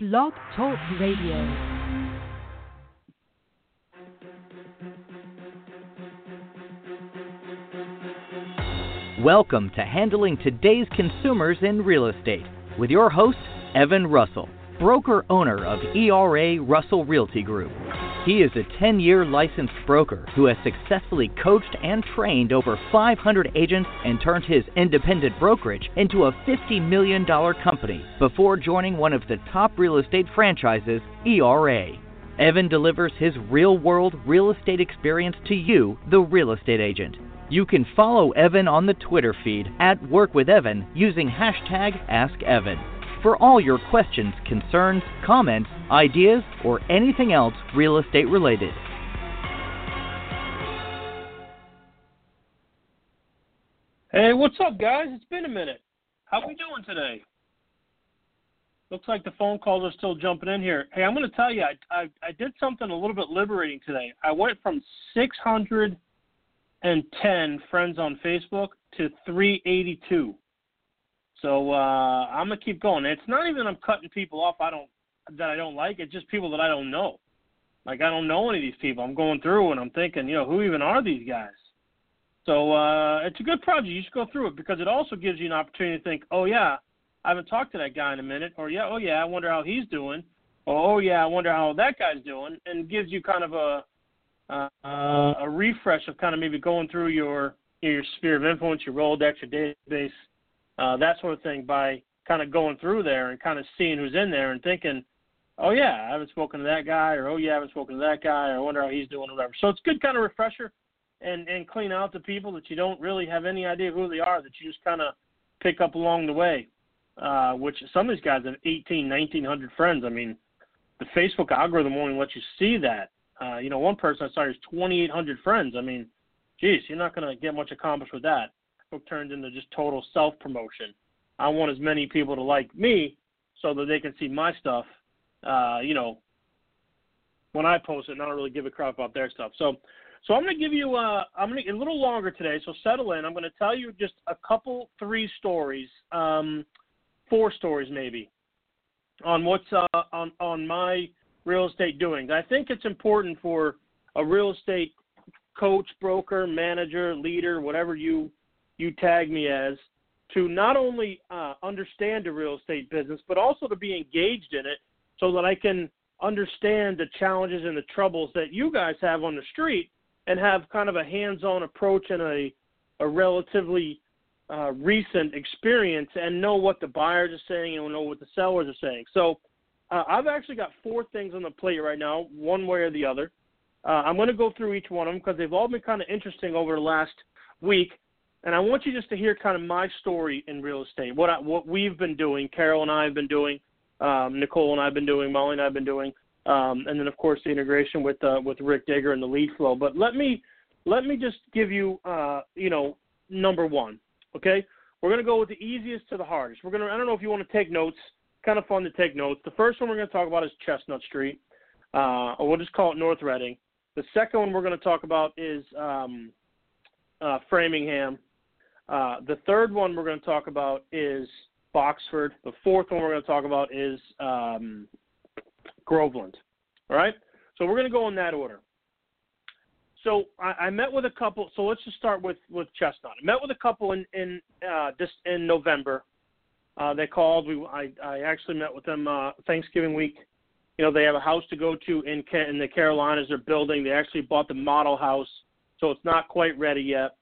Blog Talk Radio. Welcome to Handling Today's Consumers in Real Estate with your host, Evan Russell, broker owner of ERA Russell Realty Group. He is a 10 year licensed broker who has successfully coached and trained over 500 agents and turned his independent brokerage into a $50 million company before joining one of the top real estate franchises, ERA. Evan delivers his real world real estate experience to you, the real estate agent. You can follow Evan on the Twitter feed at Work with Evan using hashtag AskEvan for all your questions, concerns, comments, ideas, or anything else real estate related. Hey, what's up, guys? It's been a minute. How we doing today? Looks like the phone calls are still jumping in here. Hey, I'm going to tell you, I, I I did something a little bit liberating today. I went from 610 friends on Facebook to 382. So uh, I'm gonna keep going. It's not even I'm cutting people off. I don't that I don't like. It's just people that I don't know. Like I don't know any of these people. I'm going through and I'm thinking, you know, who even are these guys? So uh, it's a good project. You should go through it because it also gives you an opportunity to think, oh yeah, I haven't talked to that guy in a minute, or yeah, oh yeah, I wonder how he's doing, oh yeah, I wonder how that guy's doing, and gives you kind of a uh, a refresh of kind of maybe going through your your sphere of influence, your Rolodex, your database, uh, that sort of thing by kind of going through there and kind of seeing who's in there and thinking, oh yeah, I haven't spoken to that guy, or oh yeah, I haven't spoken to that guy, or I wonder how he's doing, or whatever. So it's good kind of refresher and and clean out the people that you don't really have any idea who they are that you just kind of pick up along the way. Uh, which some of these guys have 18, 1900 friends. I mean, the Facebook algorithm won't let you see that. Uh, you know, one person I saw has 2,800 friends. I mean, geez, you're not going to get much accomplished with that. Facebook turned into just total self promotion. I want as many people to like me so that they can see my stuff. Uh, you know, when I post it, and I don't really give a crap about their stuff. So, so I'm to give you. Uh, I'm to a little longer today. So settle in. I'm to tell you just a couple, three stories, um, four stories maybe, on what's uh, on on my real estate doings. I think it's important for a real estate coach, broker, manager, leader, whatever you you tag me as to not only uh, understand the real estate business, but also to be engaged in it so that I can understand the challenges and the troubles that you guys have on the street and have kind of a hands on approach and a, a relatively uh, recent experience and know what the buyers are saying and know what the sellers are saying. So uh, I've actually got four things on the plate right now, one way or the other. Uh, I'm going to go through each one of them because they've all been kind of interesting over the last week and I want you just to hear kind of my story in real estate, what I, what we've been doing, Carol and I have been doing, um, Nicole and I have been doing, Molly and I have been doing, um, and then of course the integration with uh, with Rick Digger and the lead flow. But let me let me just give you uh, you know number one, okay? We're gonna go with the easiest to the hardest. We're gonna I don't know if you want to take notes. Kind of fun to take notes. The first one we're to talk about is Chestnut Street, uh, or we'll just call it North Reading. The second one we're to talk about is um, uh, Framingham. Uh, the third one we're going to talk about is Boxford. The fourth one we're going to talk about is um, Groveland. All right? So we're going to go in that order. So I, I, met with a couple. So let's just start with with Chestnut. I met with a couple in in uh, just in November. Uh, they called. We I, I actually met with them uh, Thanksgiving week. You know they have a house to go to in in the Carolinas. They're building. They actually bought the model house, so it's not quite ready yet.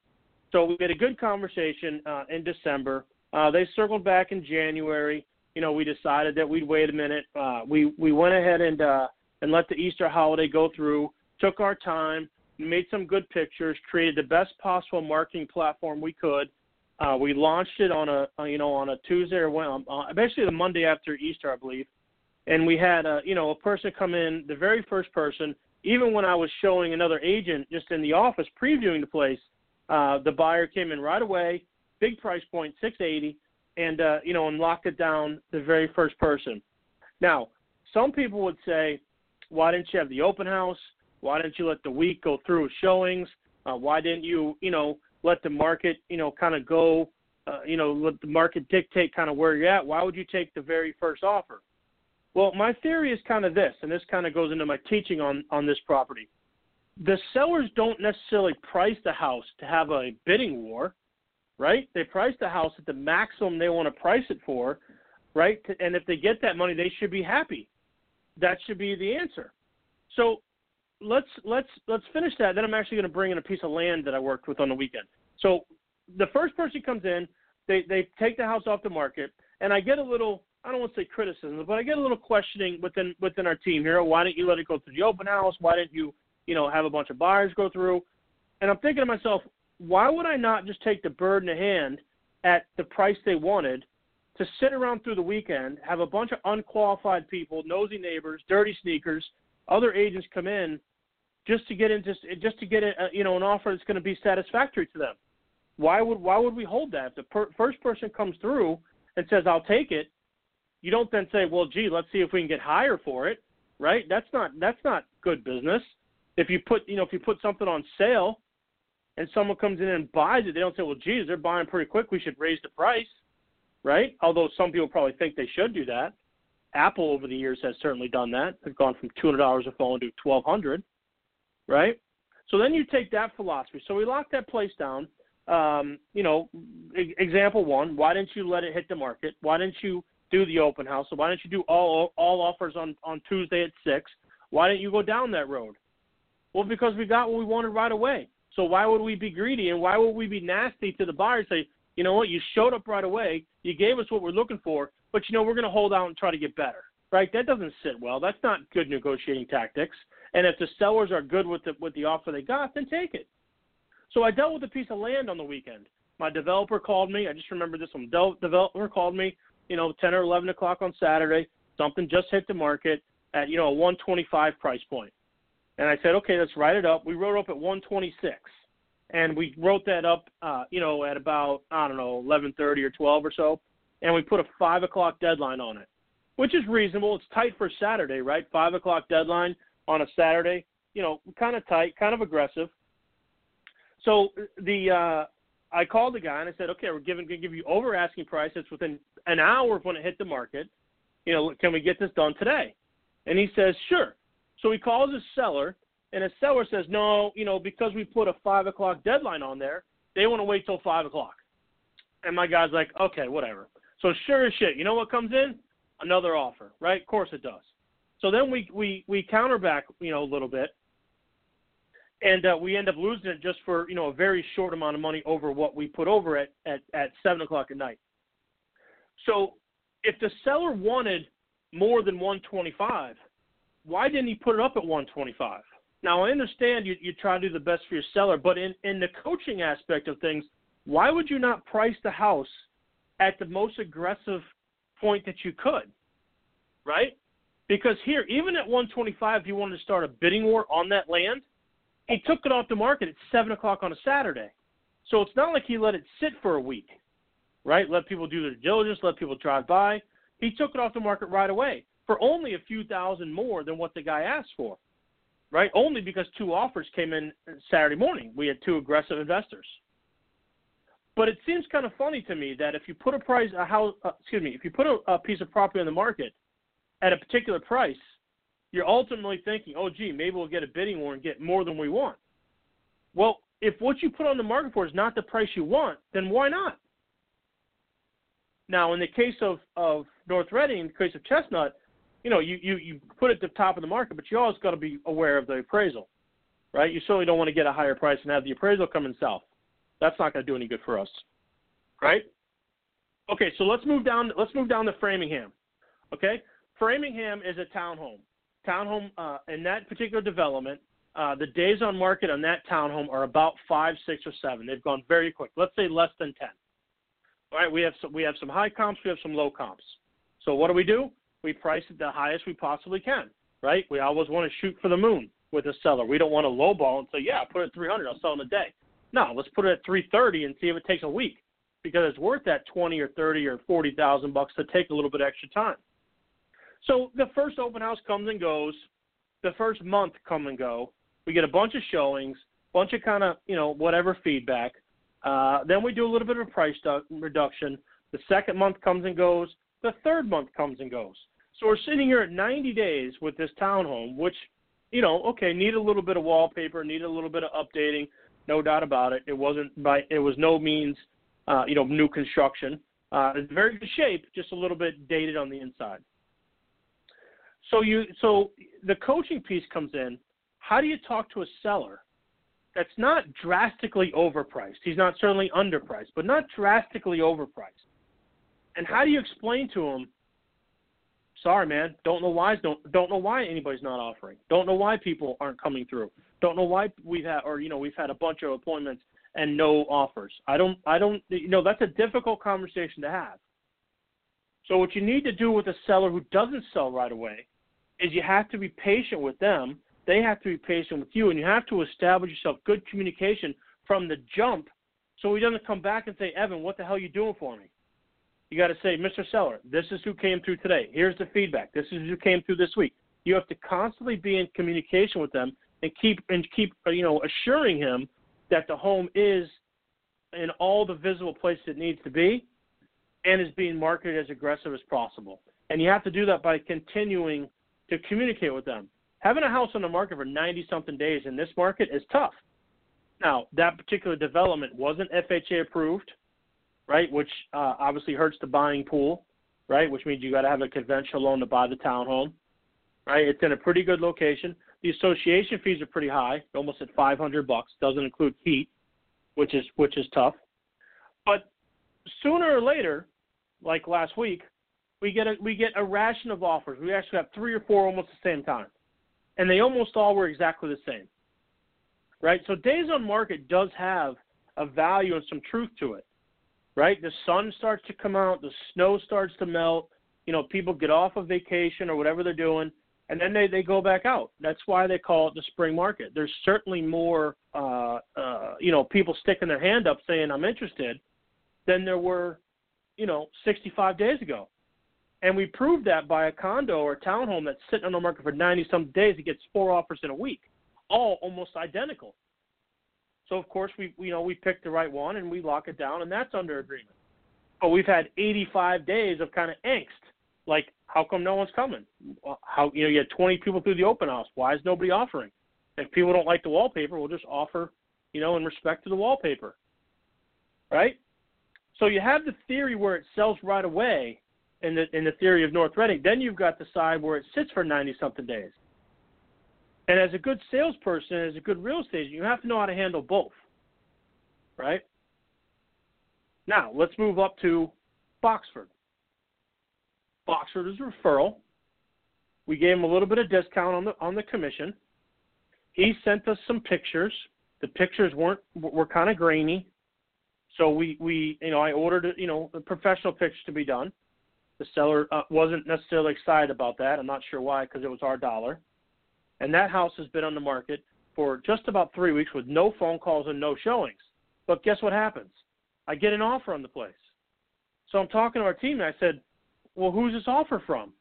So we had a good conversation uh, in December. Uh, they circled back in January. You know, we decided that we'd wait a minute. Uh, we we went ahead and uh, and let the Easter holiday go through. Took our time, made some good pictures, created the best possible marketing platform we could. Uh, we launched it on a uh, you know on a Tuesday or when, uh, basically the Monday after Easter, I believe. And we had a you know a person come in, the very first person. Even when I was showing another agent just in the office previewing the place, uh, the buyer came in right away, big price point, 680, and uh, you know, and locked it down the very first person. Now, some people would say, why didn't you have the open house? Why didn't you let the week go through showings? Uh, why didn't you, you know, let the market, you know, kind of go, uh, you know, let the market dictate kind of where you're at? Why would you take the very first offer? Well, my theory is kind of this, and this kind of goes into my teaching on on this property. The sellers don't necessarily price the house to have a bidding war, right? They price the house at the maximum they want to price it for, right? And if they get that money, they should be happy. That should be the answer. So let's let's let's finish that. Then I'm actually going to bring in a piece of land that I worked with on the weekend. So the first person comes in, they they take the house off the market, and I get a little I don't want to say criticism, but I get a little questioning within within our team here. Why didn't you let it go through the open house? Why didn't you you know have a bunch of buyers go through? And I'm thinking to myself, why would I not just take the bird in the hand at the price they wanted to sit around through the weekend, have a bunch of unqualified people, nosy neighbors, dirty sneakers, other agents come in just to get into just to get a, you know an offer that's going to be satisfactory to them. Why would why would we hold that? If the per, first person comes through and says I'll take it, you don't then say, well, gee, let's see if we can get higher for it, right? That's not that's not good business. If you put you know if you put something on sale, and someone comes in and buys it, they don't say, well, geez, they're buying pretty quick. We should raise the price, right? Although some people probably think they should do that. Apple over the years has certainly done that. They've gone from two hundred dollars a phone to twelve hundred, right? So then you take that philosophy. So we lock that place down. Um, you know, example one: Why didn't you let it hit the market? Why didn't you do the open house? So why didn't you do all all offers on on Tuesday at six? Why didn't you go down that road? Well, because we got what we wanted right away. So why would we be greedy and why would we be nasty to the buyer? Say, you know what, you showed up right away, you gave us what we're looking for, but you know we're going to hold out and try to get better, right? That doesn't sit well. That's not good negotiating tactics. And if the sellers are good with the with the offer they got, then take it. So I dealt with a piece of land on the weekend. My developer called me. I just remember this one. De- developer called me. You know, 10 or 11 o'clock on Saturday. Something just hit the market at you know a 125 price point. And I said, okay, let's write it up. We wrote up at 126, and we wrote that up, uh, you know, at about I don't know 11:30 or 12 or so and we put a five o'clock deadline on it, which is reasonable. It's tight for Saturday, right? Five o'clock deadline on a Saturday, you know, kind of tight, kind of aggressive. So the uh, I called the guy and I said, okay, we're giving going to give you over asking price. It's within an hour of when it hit the market. You know, can we get this done today? And he says, sure. So he calls his seller, and his seller says, no, you know, because we put a five o'clock deadline on there, they want to wait till five o'clock. And my guy's like, okay, whatever. So sure as shit, you know what comes in? Another offer, right? Of course it does. So then we we we counter back, you know, a little bit, and uh, we end up losing it just for you know a very short amount of money over what we put over at at at seven o'clock at night. So if the seller wanted more than 125, why didn't he put it up at 125? Now I understand you you try to do the best for your seller, but in in the coaching aspect of things, why would you not price the house at the most aggressive point that you could, right? Because here, even at 125, if you wanted to start a bidding war on that land, he took it off the market at 7 o'clock on a Saturday. So it's not like he let it sit for a week, right? Let people do their diligence, let people drive by. He took it off the market right away for only a few thousand more than what the guy asked for, right? Only because two offers came in Saturday morning. We had two aggressive investors. But it seems kind of funny to me that if you put a price, a house, uh, excuse me, if you put a, a piece of property on the market at a particular price, you're ultimately thinking, oh, gee, maybe we'll get a bidding war and get more than we want. Well, if what you put on the market for is not the price you want, then why not? Now, in the case of, of North Reading, in the case of Chestnut, you know, you, you, you put it at the top of the market, but you always got to be aware of the appraisal, right? You certainly don't want to get a higher price and have the appraisal come in south. That's not going to do any good for us, right? Okay, so let's move down. Let's move down to Framingham. Okay, Framingham is a townhome. Townhome uh, in that particular development. Uh, the days on market on that townhome are about five, six, or seven. They've gone very quick. Let's say less than ten. All right, we have some, we have some high comps. We have some low comps. So what do we do? We price it the highest we possibly can. Right? We always want to shoot for the moon with a seller. We don't want to lowball and say, yeah, put it at 300. I'll sell in a day. No, let's put it at 330 and see if it takes a week because it's worth that 20 or 30 or 40,000 bucks to take a little bit extra time. So the first open house comes and goes. The first month come and go. We get a bunch of showings, bunch of kind of you know whatever feedback. Uh, then we do a little bit of a price du- reduction. The second month comes and goes. The third month comes and goes. So we're sitting here at 90 days with this townhome, which, you know, okay, need a little bit of wallpaper, need a little bit of updating, no doubt about it. It wasn't by, it was no means, uh, you know, new construction. Uh, it's very good shape, just a little bit dated on the inside. So you, so the coaching piece comes in. How do you talk to a seller that's not drastically overpriced? He's not certainly underpriced, but not drastically overpriced. And how do you explain to them? sorry, man. Don't know why. Don't don't know why anybody's not offering. Don't know why people aren't coming through. Don't know why we've had or you know we've had a bunch of appointments and no offers. I don't I don't you know that's a difficult conversation to have. So what you need to do with a seller who doesn't sell right away is you have to be patient with them. They have to be patient with you, and you have to establish yourself good communication from the jump, so he doesn't come back and say, Evan, what the hell are you doing for me? You got to say, Mr. Seller, this is who came through today. Here's the feedback. This is who came through this week. You have to constantly be in communication with them and keep and keep you know assuring him that the home is in all the visible places it needs to be and is being marketed as aggressive as possible. And you have to do that by continuing to communicate with them. Having a house on the market for 90 something days in this market is tough. Now, that particular development wasn't FHA approved right? Which uh, obviously hurts the buying pool, right? Which means you got to have a conventional loan to buy the townhome, right? It's in a pretty good location. The association fees are pretty high, almost at 500 bucks. Doesn't include heat, which is which is tough. But sooner or later, like last week, we get a we get a ration of offers. We actually have three or four almost the same time, and they almost all were exactly the same. Right. So days on market does have a value and some truth to it right? The sun starts to come out, the snow starts to melt. You know, people get off of vacation or whatever they're doing, and then they they go back out. That's why they call it the spring market. There's certainly more, uh, uh, you know, people sticking their hand up saying I'm interested, than there were, you know, 65 days ago. And we proved that by a condo or a townhome that's sitting on the market for 90 some days. It gets four offers in a week, all almost identical. So of course we you know we picked the right one and we lock it down and that's under agreement. But we've had 85 days of kind of angst, like how come no one's coming? How you know you had 20 people through the open house. Why is nobody offering? If people don't like the wallpaper, we'll just offer, you know, in respect to the wallpaper, right? So you have the theory where it sells right away in the in the theory of North Reading. Then you've got the side where it sits for 90 something days. And as a good salesperson, as a good real estate agent, you have to know how to handle both. Right? Now, let's move up to Boxford. Boxford is a referral. We gave him a little bit of discount on the on the commission. He sent us some pictures. The pictures weren't were kind of grainy, so we we you know I ordered you know a professional picture to be done. The seller uh, wasn't necessarily excited about that. I'm not sure why because it was our dollar and that house has been on the market for just about three weeks with no phone calls and no showings. But guess what happens? I get an offer on the place. So I'm talking to our team and I said, Well, who's this offer from?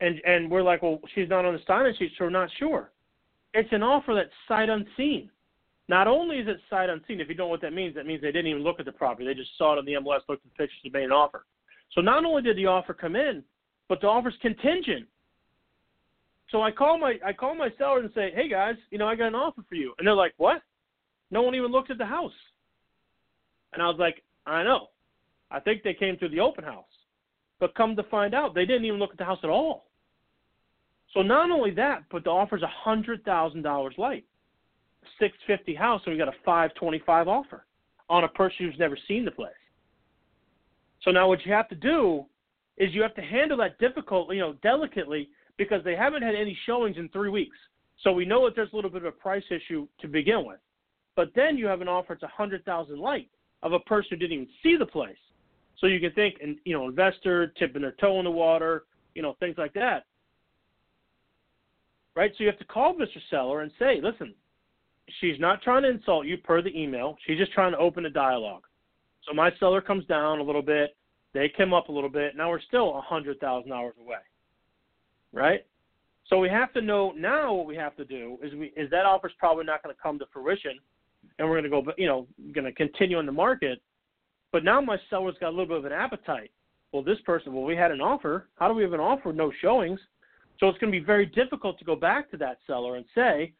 And and we're like, Well, she's not on the sign sheet, so we're not sure. It's an offer that's sight unseen. Not only is it sight unseen, if you don't know what that means, that means they didn't even look at the property. They just saw it on the MLS, looked at the pictures, and made an offer. So not only did the offer come in, but the offer's contingent so I call my I call my seller and say, "Hey guys, you know I got an offer for you," and they're like, "What? No one even looked at the house." And I was like, "I know. I think they came through the open house, but come to find out, they didn't even look at the house at all." So not only that, but the offer's a hundred thousand dollars light, six fifty house, and we got a five twenty five offer on a person who's never seen the place. So now what you have to do is you have to handle that difficult, you know, delicately because they haven't had any showings in three weeks. So we know that there's a little bit of a price issue to begin with. But then you have an offer that's a hundred thousand light of a person who didn't even see the place. So you can think, and you know, investor tipping their toe in the water, you know, things like that. Right. So you have to call Mr. Seller and say, listen, she's not trying to insult you per the email. She's just trying to open a dialogue. So my seller comes down a little bit. They come up a little bit. Now we're still a hundred thousand dollars away right? So we have to know now what we have to do is we is that offer's probably not going to come to fruition, and we're going to go, you know, going to continue in the market. But now my seller's got a little bit of an appetite, well, this person, well, we had an offer. How do we have an offer with no showings? So it's going to be very difficult to go back to that seller and say,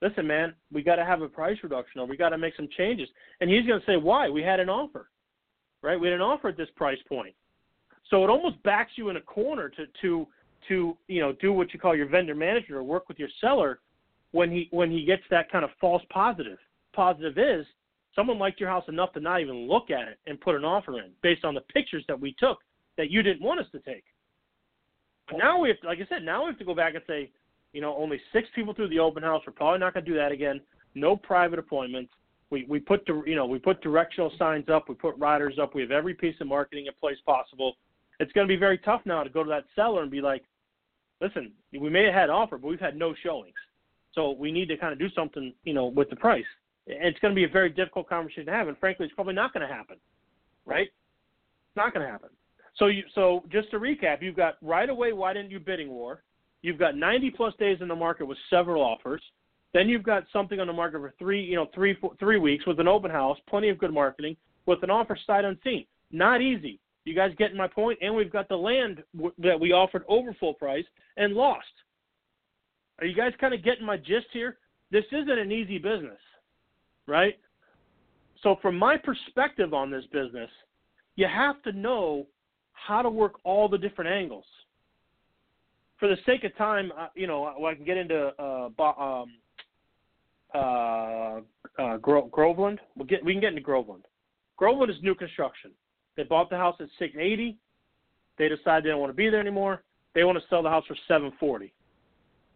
listen, man, we got to have a price reduction or we got to make some changes. And he's going to say, why? We had an offer, right? We had an offer at this price point. So it almost backs you in a corner to to to you know do what you call your vendor manager or work with your seller when he when he gets that kind of false positive. Positive is someone liked your house enough to not even look at it and put an offer in based on the pictures that we took that you didn't want us to take. But now we have to, like I said, now we have to go back and say, you know, only six people through the open house. We're probably not going to do that again. No private appointments. We we put you know we put directional signs up. We put riders up. We have every piece of marketing in place possible. It's going to be very tough now to go to that seller and be like, listen, we may have had offer, but we've had no showings. So we need to kind of do something, you know, with the price. It's going to be a very difficult conversation to have, and frankly, it's probably not going to happen, right? It's not going to happen. So you, so just to recap, you've got right away. Why didn't you bidding war? You've got 90 plus days in the market with several offers. Then you've got something on the market for three, you know, three, four, three weeks with an open house, plenty of good marketing, with an offer sight unseen. Not easy. You guys getting my point? And we've got the land w- that we offered over full price and lost. Are you guys kind of getting my gist here? This isn't an easy business, right? So, from my perspective on this business, you have to know how to work all the different angles. For the sake of time, you know, I can get into uh, um, uh, uh, Gro- Groveland. We'll get, we can get into Groveland. Groveland is new construction. They bought the house at 680. They decide they don't want to be there anymore. They want to sell the house for 740.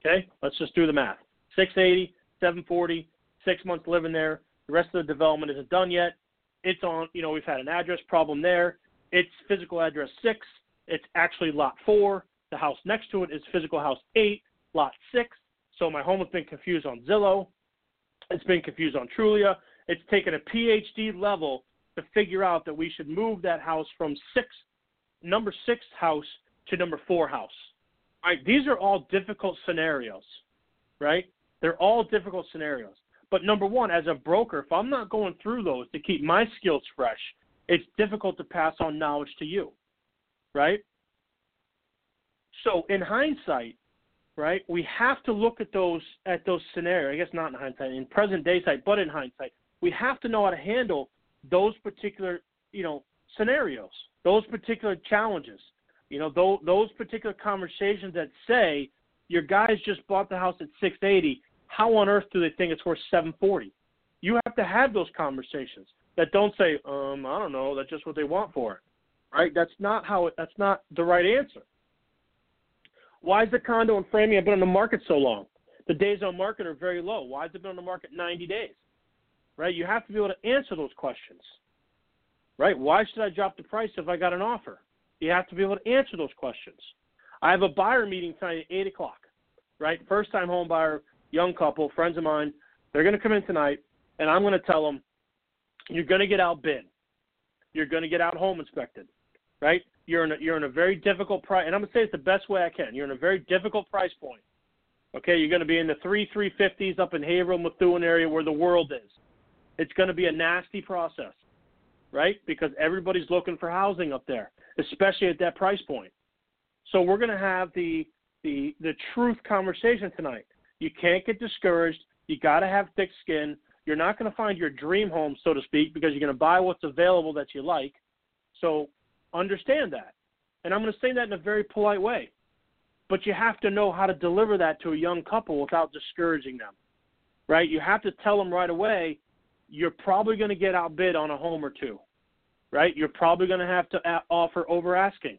Okay, let's just do the math. 680, 740, six months living there. The rest of the development isn't done yet. It's on, you know, we've had an address problem there. It's physical address six. It's actually lot four. The house next to it is physical house eight, lot six. So my home has been confused on Zillow. It's been confused on Trulia. It's taken a PhD level to figure out that we should move that house from six, number six house to number four house. All right, these are all difficult scenarios, right? They're all difficult scenarios. But number one, as a broker, if I'm not going through those to keep my skills fresh, it's difficult to pass on knowledge to you, right? So in hindsight, right, we have to look at those at those scenarios. I guess not in hindsight, in present day sight, but in hindsight, we have to know how to handle those particular, you know, scenarios, those particular challenges, you know, those, those particular conversations that say your guys just bought the house at 680. How on earth do they think it's worth 740? You have to have those conversations that don't say, um, I don't know, that's just what they want for it. Right? That's not how it, that's not the right answer. Why is the condo in Framingham been on the market so long? The days on market are very low. Why has it been on the market 90 days? Right? You have to be able to answer those questions, right? Why should I drop the price if I got an offer? You have to be able to answer those questions. I have a buyer meeting tonight at 8 o'clock, right? First time home buyer, young couple, friends of mine. They're going to come in tonight, and I'm going to tell them, you're going to get outbid. You're going to get out home inspected, right? You're in a, you're in a very difficult price, and I'm going to say it the best way I can. You're in a very difficult price point. Okay, you're going to be in the three 350s up in Haverhill, Methuen area where the world is. It's going to be a nasty process, right? Because everybody's looking for housing up there, especially at that price point. So we're going to have the the the truth conversation tonight. You can't get discouraged. You got to have thick skin. You're not going to find your dream home, so to speak, because you're going to buy what's available that you like. So understand that. And I'm going to say that in a very polite way. But you have to know how to deliver that to a young couple without discouraging them. Right? You have to tell them right away, you're probably going to get outbid on a home or two, right? You're probably going to have to offer over asking,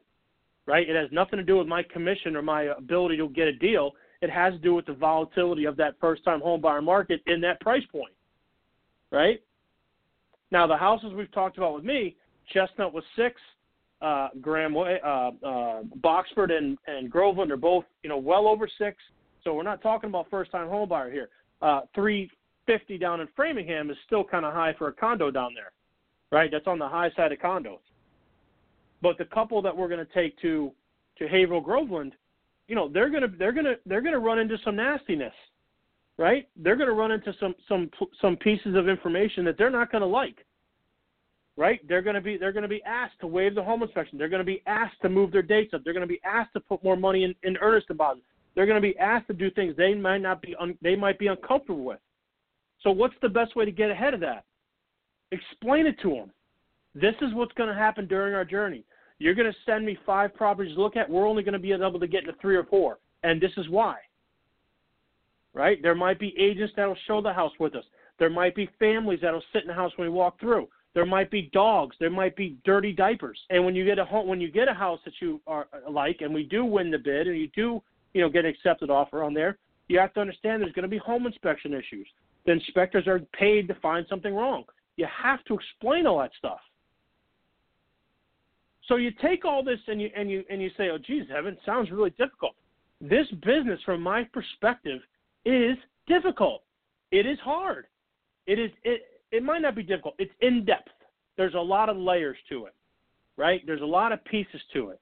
right? It has nothing to do with my commission or my ability to get a deal. It has to do with the volatility of that first time home buyer market in that price point, right? Now, the houses we've talked about with me, Chestnut was six, uh, Graham, uh, uh, Boxford and, and Groveland are both, you know, well over six. So we're not talking about first time home buyer here. Uh, three 50 down in Framingham is still kind of high for a condo down there, right? That's on the high side of condos. But the couple that we're going to take to to Haverhill Groveland, you know, they're going to they're going to they're going to run into some nastiness, right? They're going to run into some some some pieces of information that they're not going to like. right? They're going to be they're going to be asked to waive the home inspection. They're going to be asked to move their dates up. They're going to be asked to put more money in, in earnest deposit. They're going to be asked to do things they might not be un, they might be uncomfortable with. So what's the best way to get ahead of that? Explain it to them. This is what's going to happen during our journey. You're going to send me five properties to look at. We're only going to be able to get into three or four, and this is why. Right? There might be agents that'll show the house with us. There might be families that'll sit in the house when we walk through. There might be dogs. There might be dirty diapers. And when you get a home, when you get a house that you are uh, like, and we do win the bid, and you do, you know, get an accepted offer on there, you have to understand there's going to be home inspection issues. The inspectors are paid to find something wrong. You have to explain all that stuff. So you take all this and you and you and you say, "Oh, geez, Evan, sounds really difficult." This business, from my perspective, is difficult. It is hard. It is it it might not be difficult. It's in depth. There's a lot of layers to it, right? There's a lot of pieces to it.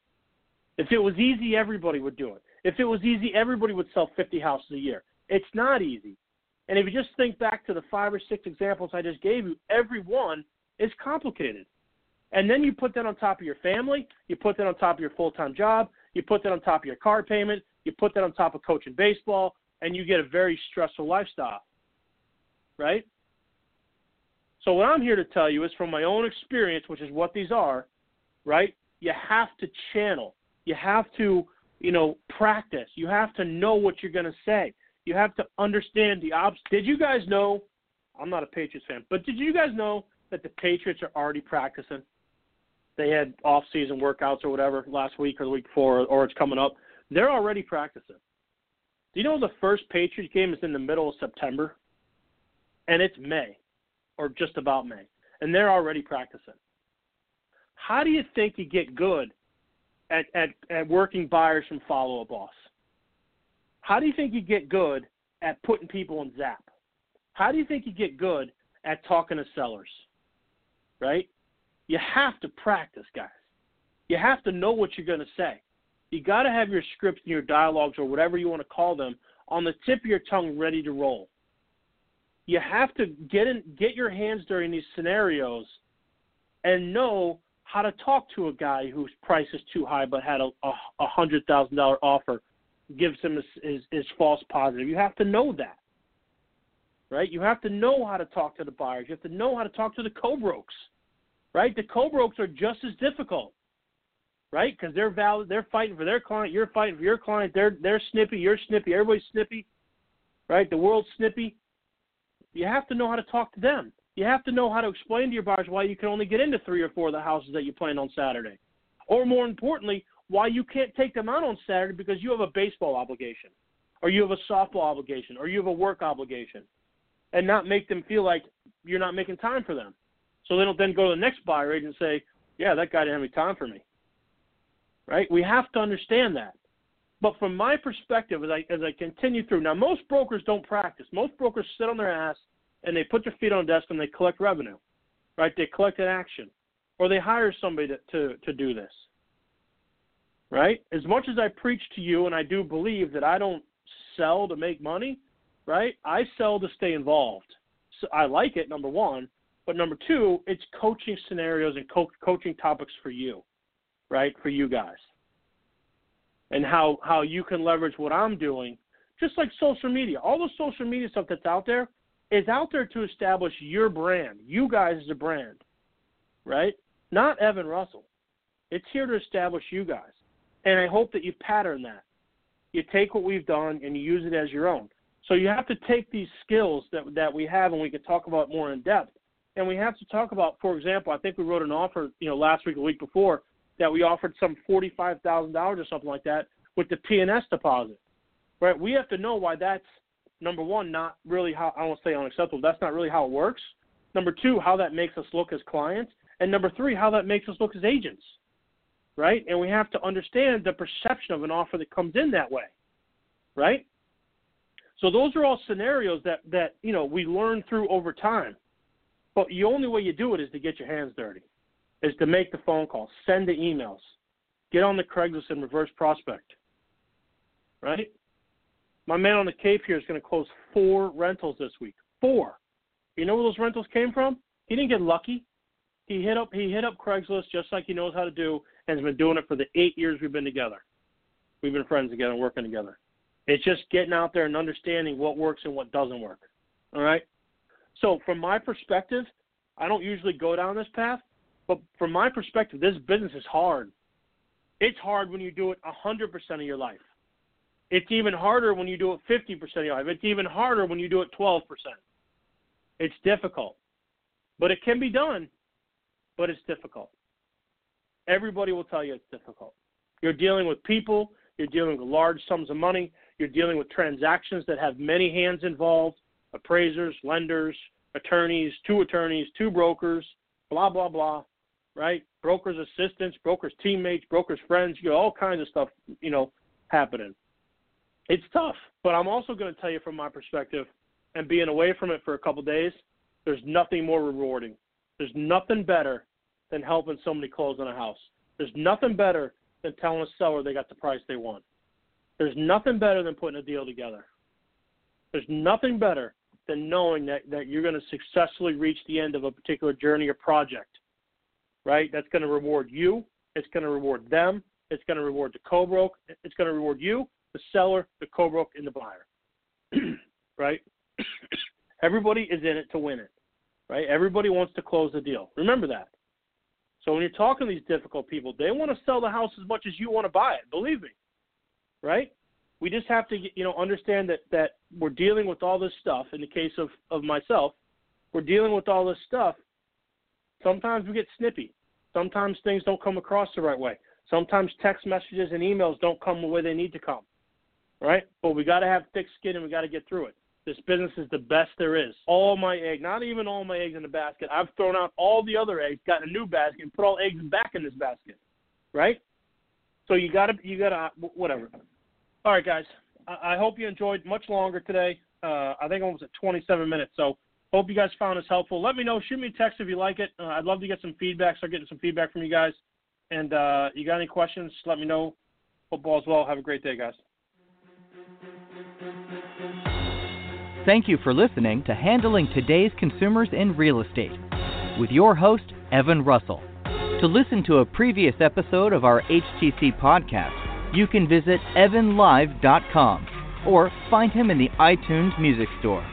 If it was easy, everybody would do it. If it was easy, everybody would sell 50 houses a year. It's not easy. And if you just think back to the five or six examples I just gave you, every one is complicated. And then you put that on top of your family, you put that on top of your full time job, you put that on top of your car payment, you put that on top of coaching baseball, and you get a very stressful lifestyle. Right? So what I'm here to tell you is from my own experience, which is what these are, right? You have to channel. You have to, you know, practice. You have to know what you're going to say. You have to understand the obs. Did you guys know? I'm not a Patriots fan, but did you guys know that the Patriots are already practicing? They had off-season workouts or whatever last week or the week before, or it's coming up. They're already practicing. Do you know the first Patriots game is in the middle of September, and it's May or just about May, and they're already practicing. How do you think you get good at, at, at working buyers from Follow Up Boss? How do you think you get good at putting people in Zap? How do you think you get good at talking to sellers? Right? You have to practice, guys. You have to know what you're going to say. You got to have your scripts and your dialogues or whatever you want to call them on the tip of your tongue ready to roll you have to get in, get your hands during these scenarios, and know how to talk to a guy whose price is too high but had a a, a hundred thousand dollar offer, gives him his, his, his false positive. You have to know that, right? You have to know how to talk to the buyers. You have to know how to talk to the co-brokes, right? The co-brokes are just as difficult, right? Because they're valid. They're fighting for their client. You're fighting for your client. They're they're snippy. You're snippy. Everybody's snippy, right? The world's snippy. You have to know how to talk to them. You have to know how to explain to your buyers why you can only get into three or four of the houses that you plan on Saturday. Or more importantly, why you can't take them out on Saturday because you have a baseball obligation, or you have a softball obligation, or you have a work obligation, and not make them feel like you're not making time for them. So they don't then go to the next buyer agent and say, Yeah, that guy didn't have any time for me. Right? We have to understand that. But from my perspective, as I as I continue through, now most brokers don't practice. Most brokers sit on their ass and they put their feet on the desk and they collect revenue, right? They collect an action, or they hire somebody to to, to do this, right? As much as I preach to you, and I do believe that I don't sell to make money, right? I sell to stay involved. So I like it, number one, but number two, it's coaching scenarios and co- coaching topics for you, right? For you guys and how how you can leverage what I'm doing, just like social media. All the social media stuff that's out there is out there to establish your brand, you guys as a brand, right? Not Evan Russell. It's here to establish you guys, and I hope that you pattern that. You take what we've done and you use it as your own. So you have to take these skills that that we have, and we can talk about more in depth. And we have to talk about, for example, I think we wrote an offer, you know, last week, a week before, that we offered some forty-five thousand dollars or something like that with the P&S deposit, right? We have to know why that's number one, not really how I won't say unacceptable. That's not really how it works. Number two, how that makes us look as clients, and number three, how that makes us look as agents, right? And we have to understand the perception of an offer that comes in that way, right? So those are all scenarios that that you know we learn through over time. But the only way you do it is to get your hands dirty is to make the phone call, send the emails, get on the Craigslist and reverse prospect. Right? My man on the Cape here is going to close four rentals this week. Four. You know where those rentals came from? He didn't get lucky. he hit up he hit up Craigslist just like he knows how to do, and has been doing it for the eight years we've been together. We've been friends together working together. It's just getting out there and understanding what works and what doesn't work. All right. So from my perspective, I don't usually go down this path, but from my perspective, this business is hard. It's hard when you do it 100% of your life. It's even harder when you do it 50% of your life. It's even harder when you do it 12%. It's difficult. But it can be done, but it's difficult. Everybody will tell you it's difficult. You're dealing with people, you're dealing with large sums of money, you're dealing with transactions that have many hands involved appraisers, lenders, attorneys, two attorneys, two brokers, blah, blah, blah, right? Brokers' assistants, brokers' teammates, brokers' friends, you know, all kinds of stuff, you know, happening. It's tough, but I'm also going to tell you from my perspective, and being away from it for a couple days, there's nothing more rewarding. There's nothing better than helping somebody close on a house. There's nothing better than telling a seller they got the price they want. There's nothing better than putting a deal together. There's nothing better than knowing that, that you're going to successfully reach the end of a particular journey or project, right? That's going to reward you. It's going to reward them. It's going to reward the co-broke. It's going to reward you, the seller, the co-broke, and the buyer, right? Everybody is in it to win it, right? Everybody wants to close the deal. Remember that. So when you're talking to these difficult people, they want to sell the house as much as you want to buy it. Believe me, right? We just have to, you know, understand that that we're dealing with all this stuff. In the case of of myself, we're dealing with all this stuff. Sometimes we get snippy. Sometimes things don't come across the right way. Sometimes text messages and emails don't come the way they need to come. Right? But we got to have thick skin and we got to get through it. This business is the best there is. All my eggs, not even all my eggs in the basket. I've thrown out all the other eggs, got a new basket, and put all eggs back in this basket. Right? So you gotta, you gotta, whatever. All right, guys. I, hope you enjoyed much longer today. Uh, I think almost at 27 minutes. So hope you guys found this helpful. Let me know. Shoot me a text if you like it. Uh, I'd love to get some feedback. Start getting some feedback from you guys. And uh, you got any questions? Let me know. Football as well. Have a great day, guys. Thank you for listening to Handling Today's Consumers in Real Estate with your host, Evan Russell. To listen to a previous episode of our HTC podcast, you can visit evanlive.com or find him in the iTunes Music Store.